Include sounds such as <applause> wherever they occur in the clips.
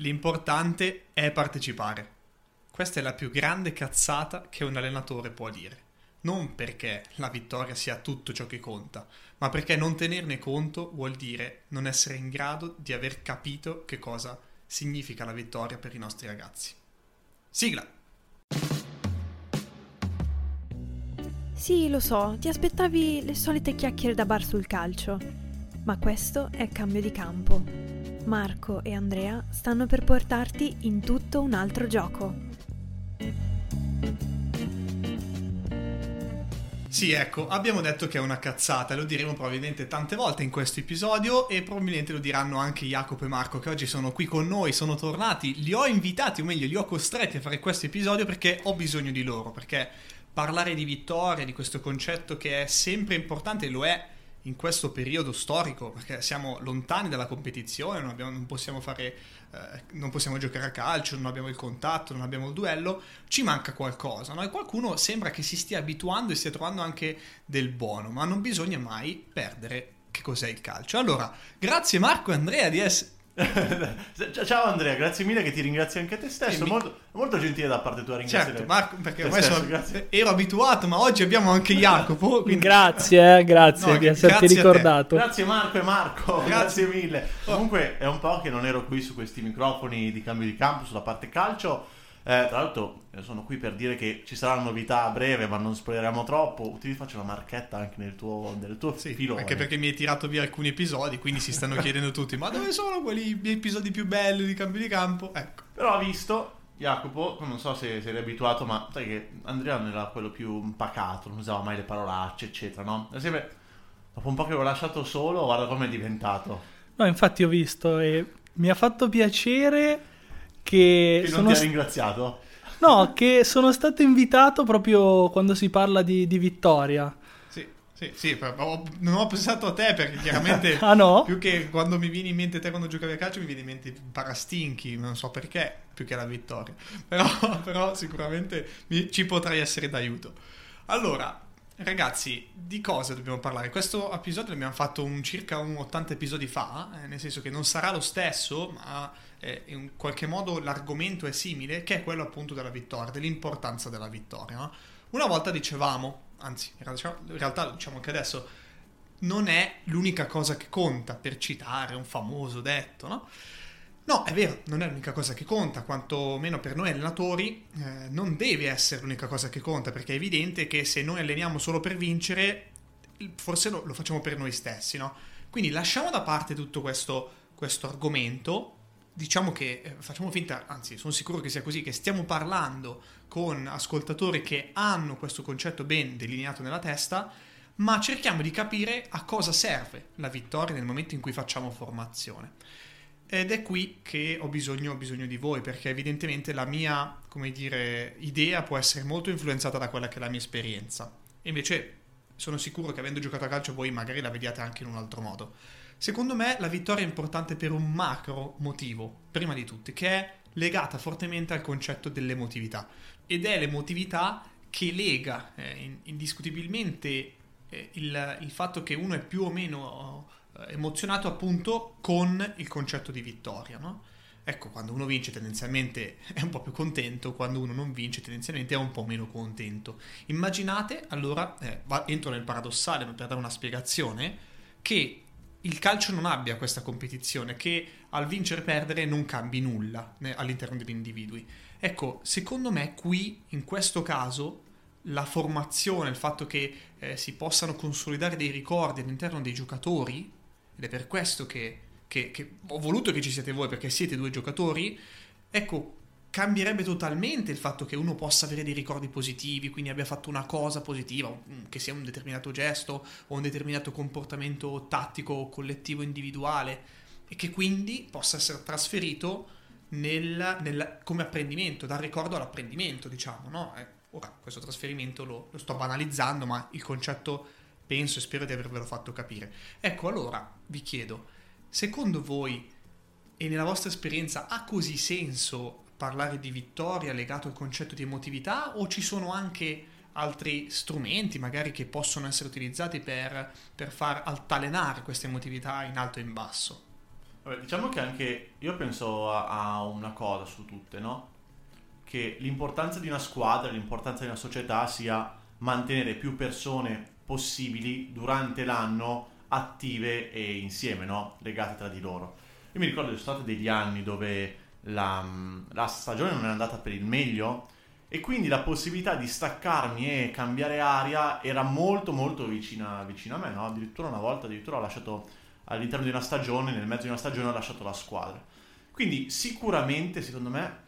L'importante è partecipare. Questa è la più grande cazzata che un allenatore può dire. Non perché la vittoria sia tutto ciò che conta, ma perché non tenerne conto vuol dire non essere in grado di aver capito che cosa significa la vittoria per i nostri ragazzi. Sigla! Sì, lo so, ti aspettavi le solite chiacchiere da bar sul calcio, ma questo è cambio di campo. Marco e Andrea stanno per portarti in tutto un altro gioco. Sì, ecco, abbiamo detto che è una cazzata, lo diremo probabilmente tante volte in questo episodio e probabilmente lo diranno anche Jacopo e Marco che oggi sono qui con noi, sono tornati, li ho invitati, o meglio, li ho costretti a fare questo episodio perché ho bisogno di loro, perché parlare di vittoria, di questo concetto che è sempre importante, lo è in questo periodo storico, perché siamo lontani dalla competizione, non, abbiamo, non, possiamo fare, eh, non, possiamo giocare a calcio, non abbiamo il contatto, non abbiamo il duello, ci manca qualcosa, no? E qualcuno sembra che si stia abituando e stia trovando anche del buono, ma non bisogna mai perdere che cos'è il calcio. Allora, grazie Marco e Andrea di essere Ciao Andrea, grazie mille che ti ringrazio anche a te stesso. Mi... Molto, molto, gentile da parte tua ringraziare. Certo, Marco, perché ormai sono, ero abituato, ma oggi abbiamo anche Jacopo. <laughs> Quindi... Grazie, eh, grazie no, di esserti grazie ricordato. Grazie Marco e Marco, grazie, grazie mille. Oh. Comunque è un po' che non ero qui su questi microfoni di cambio di campo sulla parte calcio eh, tra l'altro eh, sono qui per dire che ci saranno novità a breve, ma non spoileriamo troppo. Ti faccio una marchetta anche nel tuo, nel tuo sì, filone. Anche perché mi hai tirato via alcuni episodi, quindi si stanno <laughs> chiedendo tutti: ma dove sono quelli episodi più belli di cambio di campo? Ecco. Però ha visto. Jacopo, non so se sei abituato, ma sai che Andrea non era quello più pacato, non usava mai le parolacce, eccetera, no? E sempre, dopo un po' che l'ho lasciato solo, guarda come è diventato. No, infatti ho visto e mi ha fatto piacere che... Che non ti ha ringraziato? No, che sono stato invitato proprio quando si parla di, di vittoria. Sì, sì, sì, non ho pensato a te perché chiaramente <laughs> ah, no? più che quando mi viene in mente te quando giocavi a calcio mi viene in mente Parastinchi, non so perché, più che la vittoria. <laughs> Però, però sicuramente mi, ci potrei essere d'aiuto. Allora, Ragazzi, di cosa dobbiamo parlare? Questo episodio l'abbiamo fatto un, circa un 80 episodi fa, eh, nel senso che non sarà lo stesso, ma eh, in qualche modo l'argomento è simile, che è quello appunto della vittoria, dell'importanza della vittoria. No? Una volta dicevamo, anzi in realtà lo diciamo anche adesso, non è l'unica cosa che conta, per citare un famoso detto, no? No, è vero, non è l'unica cosa che conta, quantomeno per noi allenatori eh, non deve essere l'unica cosa che conta, perché è evidente che se noi alleniamo solo per vincere, forse lo, lo facciamo per noi stessi, no? Quindi lasciamo da parte tutto questo, questo argomento, diciamo che eh, facciamo finta, anzi sono sicuro che sia così, che stiamo parlando con ascoltatori che hanno questo concetto ben delineato nella testa, ma cerchiamo di capire a cosa serve la vittoria nel momento in cui facciamo formazione. Ed è qui che ho bisogno, ho bisogno, di voi, perché evidentemente la mia, dire, idea può essere molto influenzata da quella che è la mia esperienza. E invece sono sicuro che avendo giocato a calcio voi magari la vediate anche in un altro modo. Secondo me la vittoria è importante per un macro motivo, prima di tutti, che è legata fortemente al concetto dell'emotività. Ed è l'emotività che lega eh, indiscutibilmente eh, il, il fatto che uno è più o meno emozionato appunto con il concetto di vittoria, no? Ecco, quando uno vince tendenzialmente <laughs> è un po' più contento, quando uno non vince tendenzialmente è un po' meno contento. Immaginate, allora, eh, entro nel paradossale per dare una spiegazione, che il calcio non abbia questa competizione, che al vincere e perdere non cambi nulla all'interno degli individui. Ecco, secondo me qui, in questo caso, la formazione, il fatto che eh, si possano consolidare dei ricordi all'interno dei giocatori, ed è per questo che, che, che ho voluto che ci siete voi, perché siete due giocatori, ecco, cambierebbe totalmente il fatto che uno possa avere dei ricordi positivi, quindi abbia fatto una cosa positiva, che sia un determinato gesto o un determinato comportamento tattico collettivo individuale, e che quindi possa essere trasferito nel, nel, come apprendimento, dal ricordo all'apprendimento, diciamo, no? Eh, ora, questo trasferimento lo, lo sto banalizzando, ma il concetto penso e spero di avervelo fatto capire. Ecco, allora vi chiedo, secondo voi e nella vostra esperienza ha così senso parlare di vittoria legato al concetto di emotività o ci sono anche altri strumenti magari che possono essere utilizzati per, per far altalenare questa emotività in alto e in basso? Vabbè, diciamo che anche io penso a, a una cosa su tutte, no? Che l'importanza di una squadra, l'importanza di una società sia mantenere più persone possibili durante l'anno attive e insieme, no? Legate tra di loro. Io mi ricordo che sono stati degli anni dove la, la stagione non è andata per il meglio e quindi la possibilità di staccarmi e cambiare aria era molto molto vicina, vicina a me, no? Addirittura una volta, addirittura ho lasciato all'interno di una stagione, nel mezzo di una stagione ho lasciato la squadra. Quindi sicuramente, secondo me,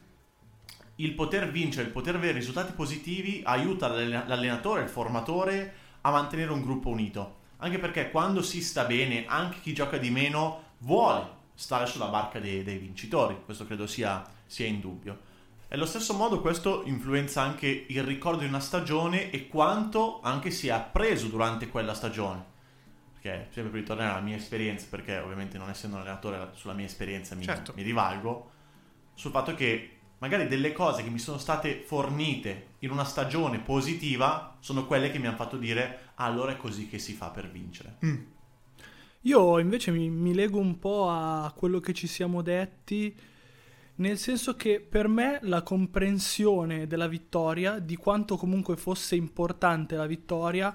il poter vincere, il poter avere risultati positivi aiuta l'allenatore, il formatore a mantenere un gruppo unito. Anche perché quando si sta bene, anche chi gioca di meno vuole stare sulla barca dei, dei vincitori. Questo credo sia, sia indubbio. E allo stesso modo questo influenza anche il ricordo di una stagione e quanto anche si è appreso durante quella stagione. Perché, sempre per ritornare alla mia esperienza, perché ovviamente non essendo un allenatore sulla mia esperienza mi, Certo. mi rivalgo, sul fatto che magari delle cose che mi sono state fornite in una stagione positiva sono quelle che mi hanno fatto dire "Ah, allora è così che si fa per vincere. Mm. Io invece mi, mi lego un po' a quello che ci siamo detti, nel senso che per me la comprensione della vittoria, di quanto comunque fosse importante la vittoria,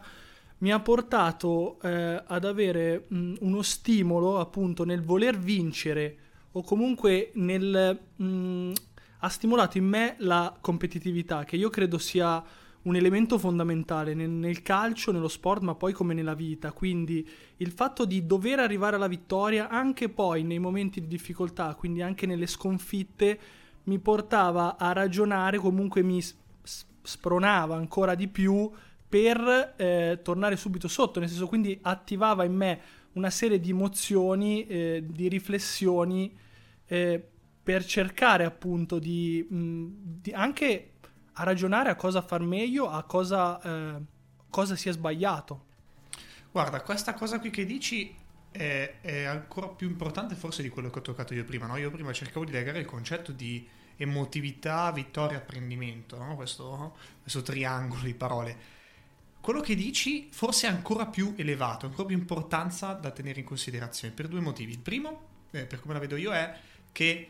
mi ha portato eh, ad avere mh, uno stimolo appunto nel voler vincere o comunque nel... mh, ha stimolato in me la competitività, che io credo sia un elemento fondamentale nel, nel calcio, nello sport, ma poi come nella vita. Quindi il fatto di dover arrivare alla vittoria anche poi nei momenti di difficoltà, quindi anche nelle sconfitte, mi portava a ragionare, comunque mi spronava ancora di più per eh, tornare subito sotto, nel senso quindi attivava in me una serie di emozioni, eh, di riflessioni eh, per cercare appunto di, di anche a ragionare a cosa far meglio, a cosa, eh, cosa sia sbagliato. Guarda, questa cosa qui che dici è, è ancora più importante forse di quello che ho toccato io prima. No? Io prima cercavo di legare il concetto di emotività, vittoria, apprendimento, no? questo, questo triangolo di parole. Quello che dici forse è ancora più elevato, ancora più importanza da tenere in considerazione per due motivi. Il primo, eh, per come la vedo io, è che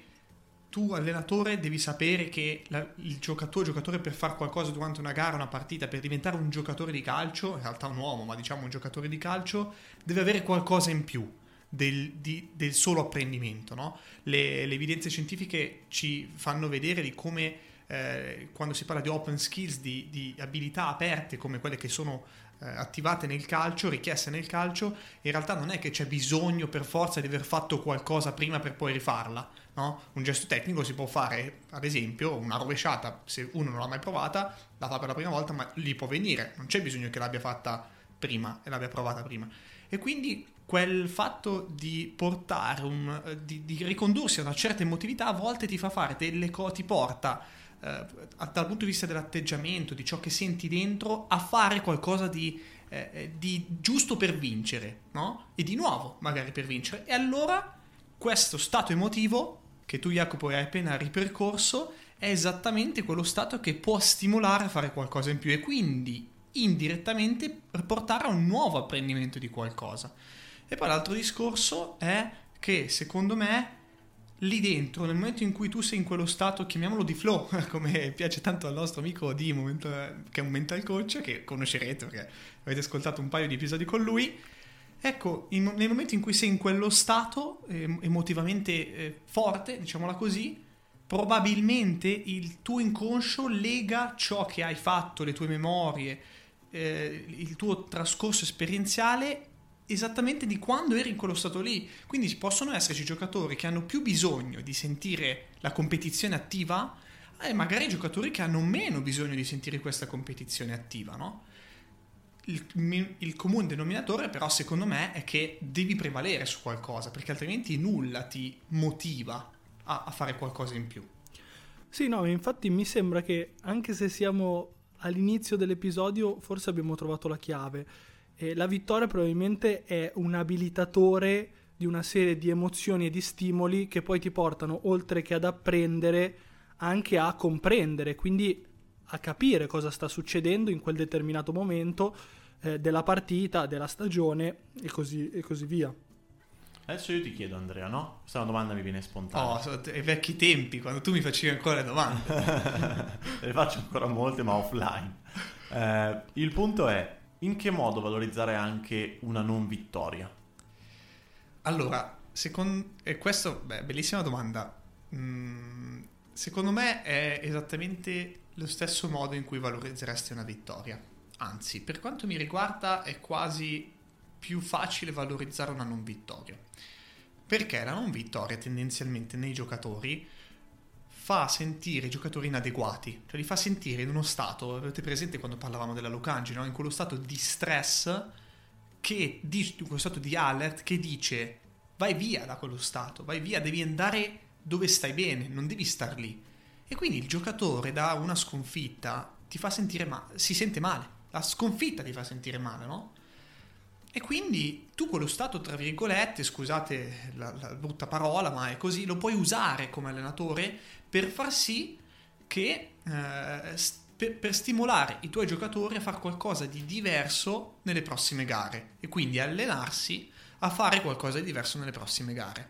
tu allenatore devi sapere che la- il giocatore, giocatore per fare qualcosa durante una gara, una partita, per diventare un giocatore di calcio, in realtà un uomo, ma diciamo un giocatore di calcio, deve avere qualcosa in più del, di- del solo apprendimento. no? Le, le evidenze scientifiche ci fanno vedere di come eh, quando si parla di open skills, di, di abilità aperte come quelle che sono eh, attivate nel calcio, richieste nel calcio, in realtà non è che c'è bisogno per forza di aver fatto qualcosa prima per poi rifarla. No? Un gesto tecnico si può fare, ad esempio, una rovesciata, se uno non l'ha mai provata, la fa per la prima volta, ma gli può venire, non c'è bisogno che l'abbia fatta prima e l'abbia provata prima. E quindi quel fatto di portare, un, eh, di, di ricondursi a una certa emotività a volte ti fa fare delle cose, ti porta eh, dal punto di vista dell'atteggiamento, di ciò che senti dentro, a fare qualcosa di, eh, eh, di giusto per vincere, no? E di nuovo, magari per vincere. E allora questo stato emotivo che tu Jacopo hai appena ripercorso è esattamente quello stato che può stimolare a fare qualcosa in più e quindi indirettamente portare a un nuovo apprendimento di qualcosa. E poi l'altro discorso è che secondo me lì dentro, nel momento in cui tu sei in quello stato, chiamiamolo di flow, <laughs> come piace tanto al nostro amico Dimo, che è un mental coach, che conoscerete perché avete ascoltato un paio di episodi con lui, ecco, in- nel momento in cui sei in quello stato eh, emotivamente eh, forte, diciamola così, probabilmente il tuo inconscio lega ciò che hai fatto, le tue memorie, eh, il tuo trascorso esperienziale esattamente di quando eri in quello stato lì. Quindi possono esserci giocatori che hanno più bisogno di sentire la competizione attiva e magari giocatori che hanno meno bisogno di sentire questa competizione attiva, no? Il, il comune denominatore però secondo me è che devi prevalere su qualcosa perché altrimenti nulla ti motiva a, a fare qualcosa in più. Sì, no, infatti mi sembra che anche se siamo all'inizio dell'episodio, forse abbiamo trovato la chiave. E la vittoria probabilmente è un abilitatore di una serie di emozioni e di stimoli che poi ti portano, oltre che ad apprendere, anche a comprendere, quindi a capire cosa sta succedendo in quel determinato momento eh, della partita, della stagione e così, e così via. Adesso io ti chiedo, Andrea, no? Questa è una domanda che mi viene spontanea. Oh, ai vecchi tempi, quando tu mi facevi ancora le domande. <laughs> ne faccio ancora molte, ma offline. Eh, il punto è, in che modo valorizzare anche una non vittoria? Allora, secondo... E questo, beh, bellissima domanda. Mm, secondo me è esattamente lo stesso modo in cui valorizzeresti una vittoria. Anzi, per quanto mi riguarda è quasi più facile valorizzare una non vittoria. Perché la non vittoria tendenzialmente nei giocatori fa sentire i giocatori inadeguati, cioè li fa sentire in uno stato, avete presente quando parlavamo della Lucangi, no? in quello stato di stress, che, di, in quello stato di alert che dice vai via da quello stato, vai via, devi andare dove stai bene, non devi star lì. E quindi il giocatore da una sconfitta ti fa sentire male, si sente male, la sconfitta ti fa sentire male, no? E quindi tu quello stato, tra virgolette, scusate la, la, brutta parola, ma è così, lo puoi usare come allenatore per far sì che, eh, per, per, stimolare i tuoi giocatori a fare qualcosa di diverso nelle prossime gare e quindi allenarsi a fare qualcosa di diverso nelle prossime gare.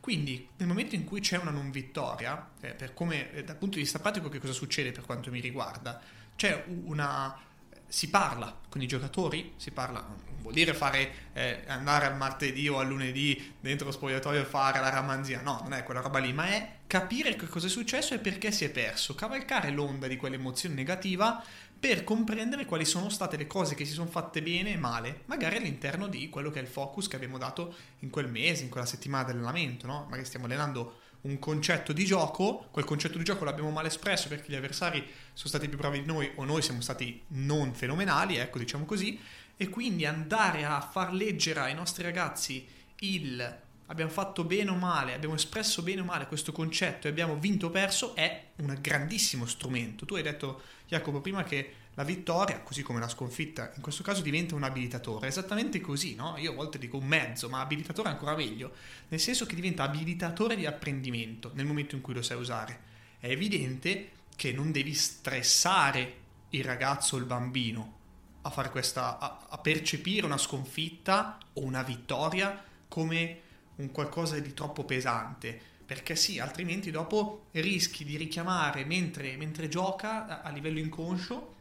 Quindi nel momento in cui c'è una non vittoria, eh, per come, eh, dal punto di vista pratico che cosa succede per quanto mi riguarda, c'è una si parla con i giocatori, si parla, vuol dire fare, eh, andare al martedì o al lunedì dentro lo spogliatoio e fare la ramanzia, no, non è quella roba lì, ma è capire che cosa è successo e perché si è perso, cavalcare l'onda di quell'emozione negativa per comprendere quali sono state le cose che si sono fatte bene e male, magari all'interno di quello che è il focus che abbiamo dato in quel mese, in quella settimana dell'allenamento, no? Magari stiamo allenando un concetto di gioco, quel concetto di gioco l'abbiamo mal espresso perché gli avversari sono stati più bravi di noi o noi siamo stati non fenomenali, ecco diciamo così, e quindi andare a far leggere ai nostri ragazzi il abbiamo fatto bene o male, abbiamo espresso bene o male questo concetto e abbiamo vinto o perso è un grandissimo strumento. Tu hai detto, Jacopo, prima che la vittoria, così come la sconfitta, in questo caso diventa un abilitatore. Esattamente così, no? Io a volte dico un mezzo, ma abilitatore è ancora meglio, nel senso che diventa abilitatore di apprendimento nel momento in cui lo sai usare. È evidente che non devi stressare il ragazzo o il bambino a, fare questa, a, a percepire una sconfitta o una vittoria come un qualcosa di troppo pesante perché sì, altrimenti dopo rischi di richiamare mentre, mentre gioca a, a livello inconscio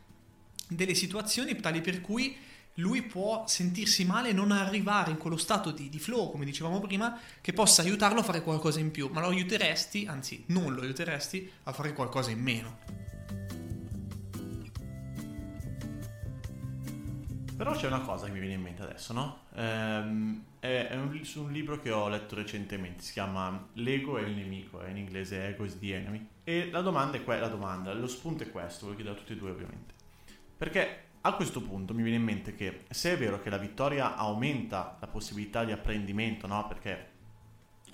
delle situazioni tali per cui lui può sentirsi male e non arrivare in quello stato di, di, flow, come dicevamo prima, che possa aiutarlo a fare qualcosa in più, ma lo aiuteresti, anzi non lo aiuteresti, a fare qualcosa in meno. Però c'è una cosa che mi viene in mente adesso, no? Ehm, è, un, su un libro che ho letto recentemente, si chiama L'ego è il nemico, è in inglese Ego is the enemy. E la domanda è que- la domanda, lo spunto è questo, ve lo chiedo a tutti e due ovviamente. Perché a questo punto mi viene in mente che se è vero che la vittoria aumenta la possibilità di apprendimento, no? Perché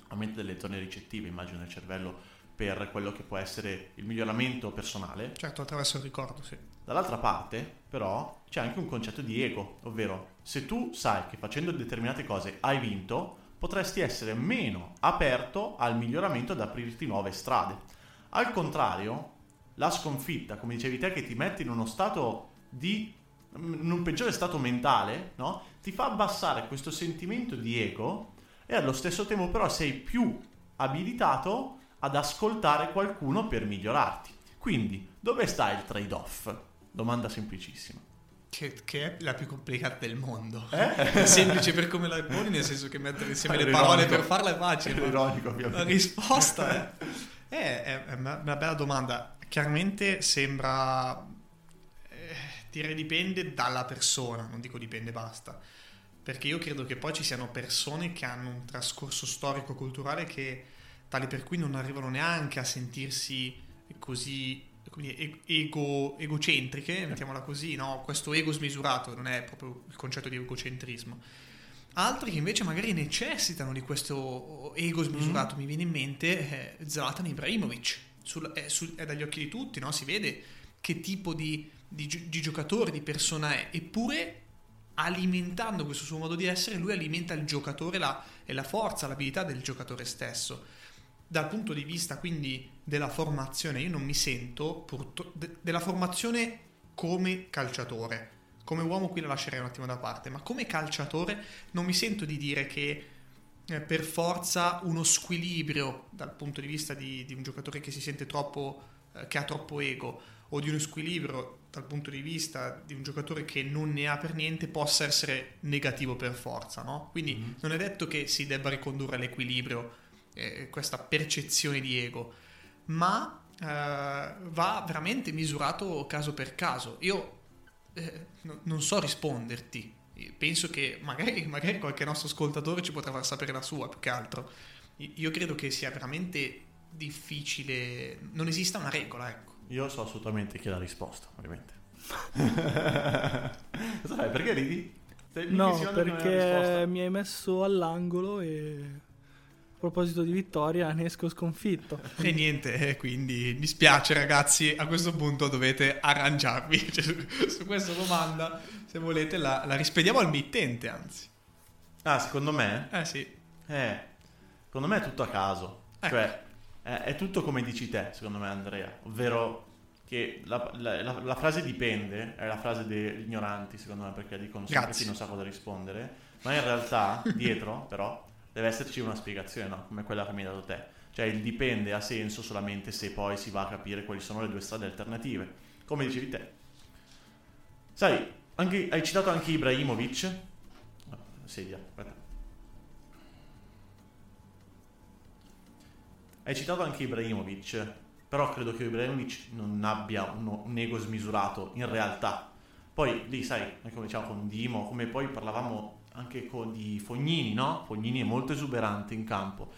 aumenta delle zone ricettive, immagino, nel cervello per quello che può essere il miglioramento personale. Certo, attraverso il ricordo, sì. Dall'altra parte, però, c'è anche un concetto di ego, ovvero se tu sai che facendo determinate cose hai vinto, potresti essere meno aperto al miglioramento ad aprirti nuove strade. Al contrario, la sconfitta, come dicevi te, che ti mette in uno stato di in un peggiore stato mentale, no? Ti fa abbassare questo sentimento di ego e allo stesso tempo però sei più abilitato ad ascoltare qualcuno per migliorarti. Quindi, dove sta il trade-off? Domanda semplicissima. Che, che, è la più complicata del mondo. Eh? È semplice per come la poni, nel senso che mettere insieme le parole per farla è facile. È ironico, ovviamente. La risposta è, <laughs> è, è, una bella domanda. Chiaramente sembra direi dipende dalla persona, non dico dipende basta, perché io credo che poi ci siano persone che hanno un trascorso storico-culturale che tali per cui non arrivano neanche a sentirsi così dire, ego, egocentriche, mettiamola così, no? questo ego smisurato non è proprio il concetto di egocentrismo. Altri che invece magari necessitano di questo ego smisurato, mm. mi viene in mente eh, Zlatan Ibrahimovic, sul, è, sul, è, dagli occhi di tutti, no? si vede che tipo di di, di giocatore, di persona è, eppure alimentando questo suo modo di essere, lui alimenta il giocatore la, e la forza, l'abilità del giocatore stesso. Dal punto di vista quindi della formazione, io non mi sento purtro- de- della formazione come calciatore. Come uomo qui la lascerei un attimo da parte, ma come calciatore non mi sento di dire che eh, per forza uno squilibrio dal punto di vista di, di un giocatore che si sente troppo, eh, che ha troppo ego, o di uno squilibrio dal punto di vista di un giocatore che non ne ha per niente possa essere negativo per forza, no? Quindi mm-hmm. non è detto che si debba ricondurre all'equilibrio eh, questa percezione di ego, ma eh, va veramente misurato caso per caso. Io eh, no, non so risponderti, penso che magari, <laughs> magari qualche nostro ascoltatore ci potrà far sapere la sua più che altro. Io credo che sia veramente difficile, non esista una regola, ecco. Io so assolutamente chi è la risposta, ovviamente. <laughs> Sai, perché ridi? no, perché mi hai messo all'angolo e proposito di vittoria ne esco sconfitto. E niente, eh, quindi mi spiace ragazzi, a questo punto dovete arrangiarvi. <laughs> Cioè, su, su, questa domanda, se volete, la, la, rispediamo al mittente, anzi. Ah, secondo me? Eh sì. Eh, secondo me è tutto a caso. Ecco. Cioè, è, è tutto come dici te, secondo me Andrea, ovvero che la, la, la, la, frase dipende è la frase degli ignoranti secondo me perché dicono sempre Grazie. chi non sa cosa rispondere ma in realtà dietro però deve esserci una spiegazione no? come quella che mi hai dato te. Cioè il dipende ha senso solamente se poi si va a capire quali sono le due strade alternative. Come dicevi te. Sai anche, hai citato anche Ibrahimovic? Sedia aspetta. Hai citato anche Ibrahimovic però credo che Ibrahimovic non abbia uno, un ego smisurato in realtà. Poi lì, sai, come diciamo con Dimo, come poi parlavamo anche con di Fognini, no? Fognini è molto esuberante in campo.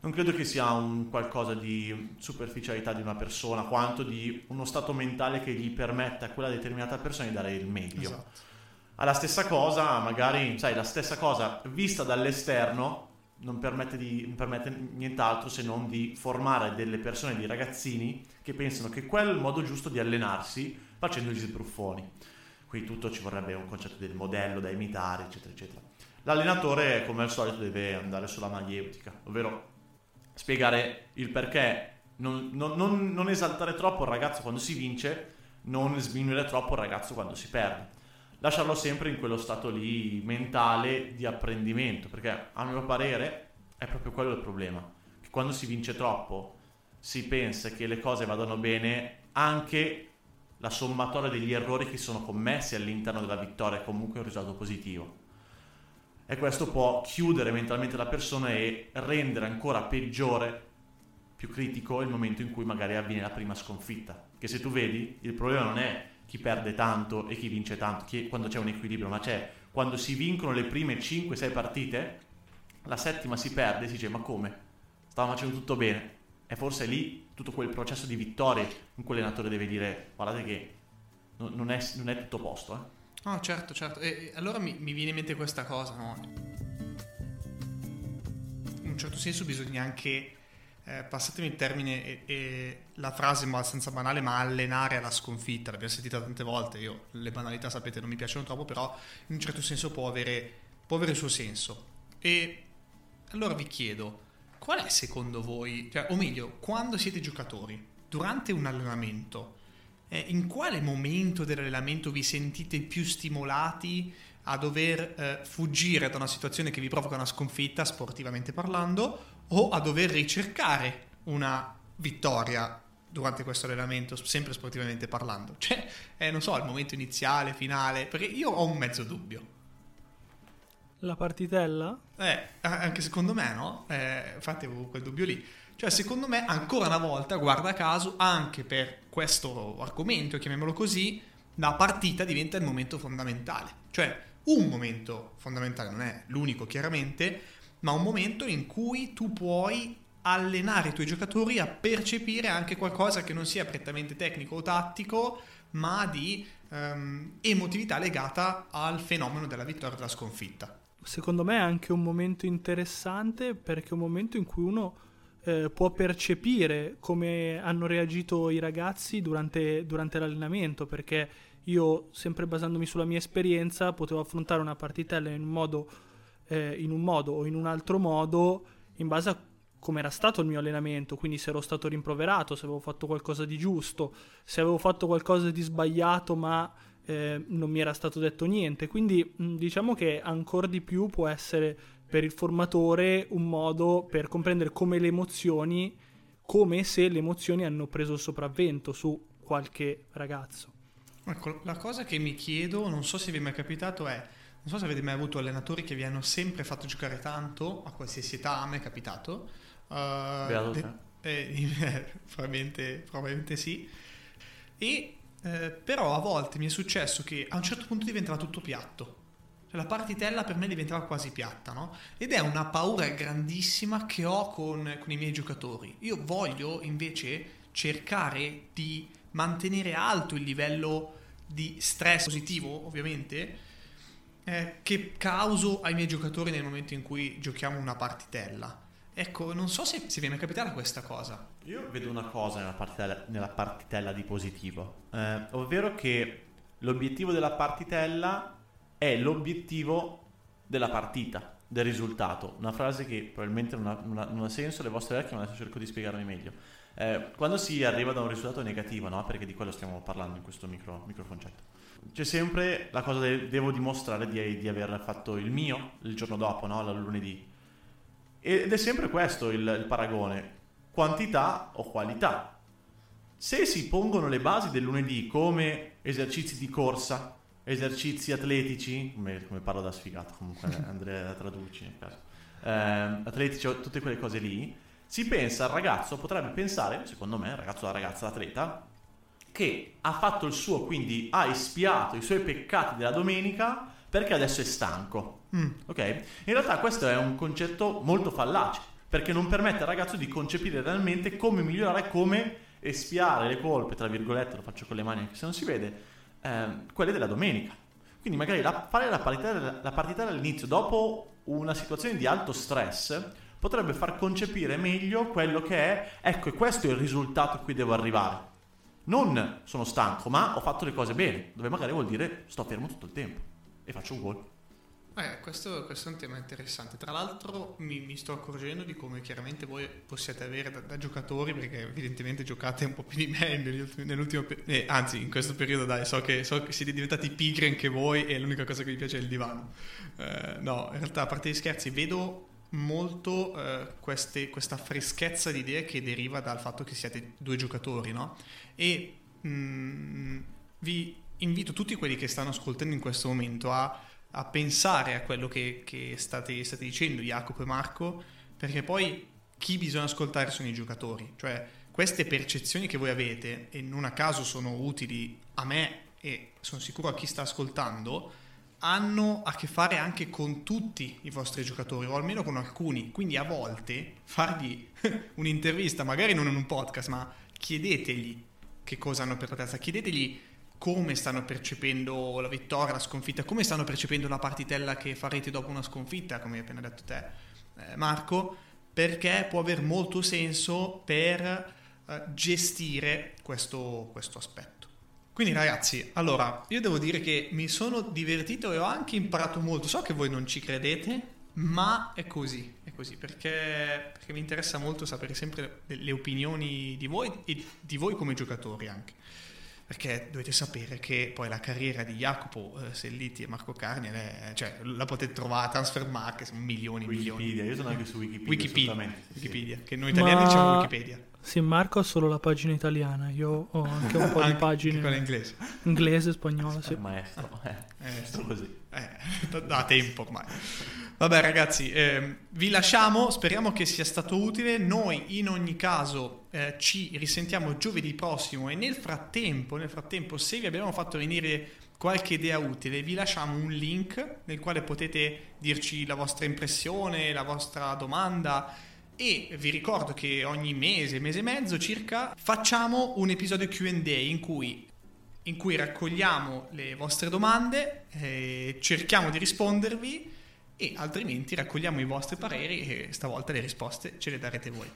Non credo che sia un qualcosa di superficialità di una persona, quanto di uno stato mentale che gli permette a quella determinata persona di dare il meglio. Esatto. Alla stessa cosa, magari, sai, la stessa cosa vista dall'esterno, non permette, di, non permette nient'altro se non di formare delle persone, dei ragazzini che pensano che quello è il modo giusto di allenarsi facendogli sbruffoni. Qui tutto ci vorrebbe un concetto del modello da imitare, eccetera, eccetera. L'allenatore, come al solito, deve andare sulla maglieutica, ovvero spiegare il perché, non, non, non, non esaltare troppo il ragazzo quando si vince, non sminuire troppo il ragazzo quando si perde. Lasciarlo sempre in quello stato lì mentale di apprendimento, perché a mio parere è proprio quello il problema, che quando si vince troppo si pensa che le cose vadano bene anche la sommatoria degli errori che sono commessi all'interno della vittoria è comunque un risultato positivo. E questo può chiudere mentalmente la persona e rendere ancora peggiore, più critico il momento in cui magari avviene la prima sconfitta. Che se tu vedi, il problema non è chi perde tanto e chi vince tanto, chi, quando c'è un equilibrio, ma c'è quando si vincono le prime 5-6 partite, la settima si perde e si dice ma come? Stava facendo tutto bene. E forse è lì tutto quel processo di vittorie in cui l'allenatore deve dire guardate che non è, non è tutto posto. Eh. Oh, certo, certo. E, allora mi, mi, viene in mente questa cosa, no? In un certo senso bisogna anche eh, passatemi il termine e, e, la frase abbastanza banale, ma allenare alla sconfitta, l'abbiamo sentita tante volte, io le banalità sapete non mi piacciono troppo, però in un certo senso può avere, può avere il suo senso. E allora vi chiedo, qual è secondo voi, cioè, o meglio, quando siete giocatori, durante un allenamento, eh, in quale momento dell'allenamento vi sentite più stimolati a dover eh, fuggire da una situazione che vi provoca una sconfitta, sportivamente parlando, o a dover ricercare una vittoria durante questo allenamento, sempre sportivamente parlando. Cioè, eh, non so, il momento iniziale, finale, perché io ho un mezzo dubbio. La partitella? Eh, anche secondo me, no? Eh, infatti avevo quel dubbio lì. Cioè, secondo me, ancora una volta, guarda caso, anche per questo argomento, chiamiamolo così, la partita diventa il momento fondamentale. Cioè, un momento fondamentale, non è l'unico chiaramente, ma un momento in cui tu puoi allenare i tuoi giocatori a percepire anche qualcosa che non sia prettamente tecnico o tattico, ma di um, emotività legata al fenomeno della vittoria o della sconfitta. Secondo me è anche un momento interessante perché è un momento in cui uno eh, può percepire come hanno reagito i ragazzi durante, durante l'allenamento, perché io, sempre basandomi sulla mia esperienza, potevo affrontare una partitella in un modo eh, in un modo o in un altro modo in base a come era stato il mio allenamento, quindi se ero stato rimproverato, se avevo fatto qualcosa di giusto, se avevo fatto qualcosa di sbagliato ma eh, non mi era stato detto niente. Quindi mh, diciamo che ancora di più può essere per il formatore un modo per comprendere come le emozioni, come se le emozioni hanno preso il sopravvento su qualche ragazzo. Ecco, la cosa che mi chiedo, non so se vi è mai capitato, è, non so se avete mai avuto allenatori che vi hanno sempre fatto giocare tanto, a qualsiasi età, a me è capitato. Uh, Beato te. eh, <laughs> probabilmente, probabilmente sì. E eh, però a volte mi è successo che a un certo punto diventava tutto piatto. Cioè, la partitella per me diventava quasi piatta, no? Ed è una paura grandissima che ho con, con i miei giocatori. Io voglio invece cercare di mantenere alto il livello di stress positivo, ovviamente, eh, che causo ai miei giocatori nel momento in cui giochiamo una partitella. Ecco, non so se, se vi è mai capitata questa cosa. Io vedo una cosa nella partitella, nella partitella di positivo, eh, ovvero che l'obiettivo della partitella è l'obiettivo della partita, del risultato. Una frase che probabilmente non ha, non ha, non ha senso alle vostre orecchie, ma adesso cerco di spiegarmi meglio. Eh, quando si arriva da un risultato negativo, no? perché di quello stiamo parlando in questo micro, microconcetto, c'è sempre la cosa che devo dimostrare di, di, aver fatto il mio il giorno dopo, no? la lunedì. Ed è sempre questo il, il paragone, quantità o qualità. Se si pongono le basi del lunedì come esercizi di corsa, esercizi atletici, come, come parlo da sfigato comunque, <laughs> Andrea traduci nel caso, eh, atletici o tutte quelle cose lì, si pensa al ragazzo, potrebbe pensare, secondo me, il ragazzo, la ragazza, l'atleta, che ha fatto il suo, quindi ha espiato i suoi peccati della domenica perché adesso è stanco. Mm. Ok? In realtà questo è un concetto molto fallace, perché non permette al ragazzo di concepire realmente come migliorare, come espiare le colpe, tra virgolette, lo faccio con le mani anche se non si vede, eh, quelle della domenica. Quindi magari la, fare la partita, la partita all'inizio, dopo una situazione di alto stress, potrebbe far concepire meglio quello che è, ecco, e questo è il risultato a cui devo arrivare. Non sono stanco, ma ho fatto le cose bene, dove magari vuol dire sto fermo tutto il tempo e faccio un gol. Eh, questo, questo, è un tema interessante. Tra l'altro mi, mi, sto accorgendo di come chiaramente voi possiate avere da, da, giocatori, perché evidentemente giocate un po' più di me nell'ultimo eh, anzi in questo periodo dai, so che, so che, siete diventati pigri anche voi e l'unica cosa che vi piace è il divano. Eh, no, in realtà a parte gli scherzi, vedo molto eh, queste, questa freschezza di idee che deriva dal fatto che siete due giocatori, no? E mh, mm, vi invito tutti quelli che stanno ascoltando in questo momento a a pensare a quello che, che state, state, dicendo Jacopo e Marco, perché poi chi bisogna ascoltare sono i giocatori, cioè queste percezioni che voi avete e non a caso sono utili a me e sono sicuro a chi sta ascoltando, hanno a che fare anche con tutti i vostri giocatori o almeno con alcuni, quindi a volte fargli <laughs> un'intervista, magari non in un podcast, ma chiedetegli che cosa hanno per la testa, chiedetegli come stanno percependo la vittoria, la sconfitta, come stanno percependo la partitella che farete dopo una sconfitta, come hai appena detto te eh, Marco, perché può avere molto senso per eh, gestire questo, questo aspetto. Quindi ragazzi, allora, io devo dire che mi sono divertito e ho anche imparato molto, so che voi non ci credete, ma è così, è così, perché, perché mi interessa molto sapere sempre le opinioni di voi e di voi come giocatori anche perché dovete sapere che poi la carriera di Jacopo eh, Selliti e Marco Carni cioè, la potete trovare a Transfermarkt sono milioni e milioni Wikipedia io sono anche su Wikipedia Wikipedia, Wikipedia che noi italiani Ma... diciamo Wikipedia sì, Marco ha solo la pagina italiana, io ho anche un po' di <laughs> pagine. quella inglese. Inglese, spagnola, sì. Maestro, eh, eh, sto così. Eh, da tempo ormai. Vabbè ragazzi, eh, vi lasciamo, speriamo che sia stato utile. Noi in ogni caso eh, ci risentiamo giovedì prossimo e nel frattempo, nel frattempo, se vi abbiamo fatto venire qualche idea utile, vi lasciamo un link nel quale potete dirci la vostra impressione, la vostra domanda e vi ricordo che ogni mese, mese e mezzo circa, facciamo un episodio QA in cui, in cui raccogliamo le vostre domande, eh, cerchiamo di rispondervi e altrimenti raccogliamo i vostri pareri e stavolta le risposte ce le darete voi.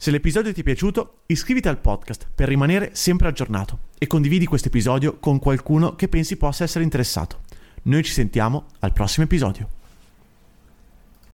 Se l'episodio ti è piaciuto, iscriviti al podcast per rimanere sempre aggiornato e condividi questo episodio con qualcuno che pensi possa essere interessato. Noi ci sentiamo al prossimo episodio.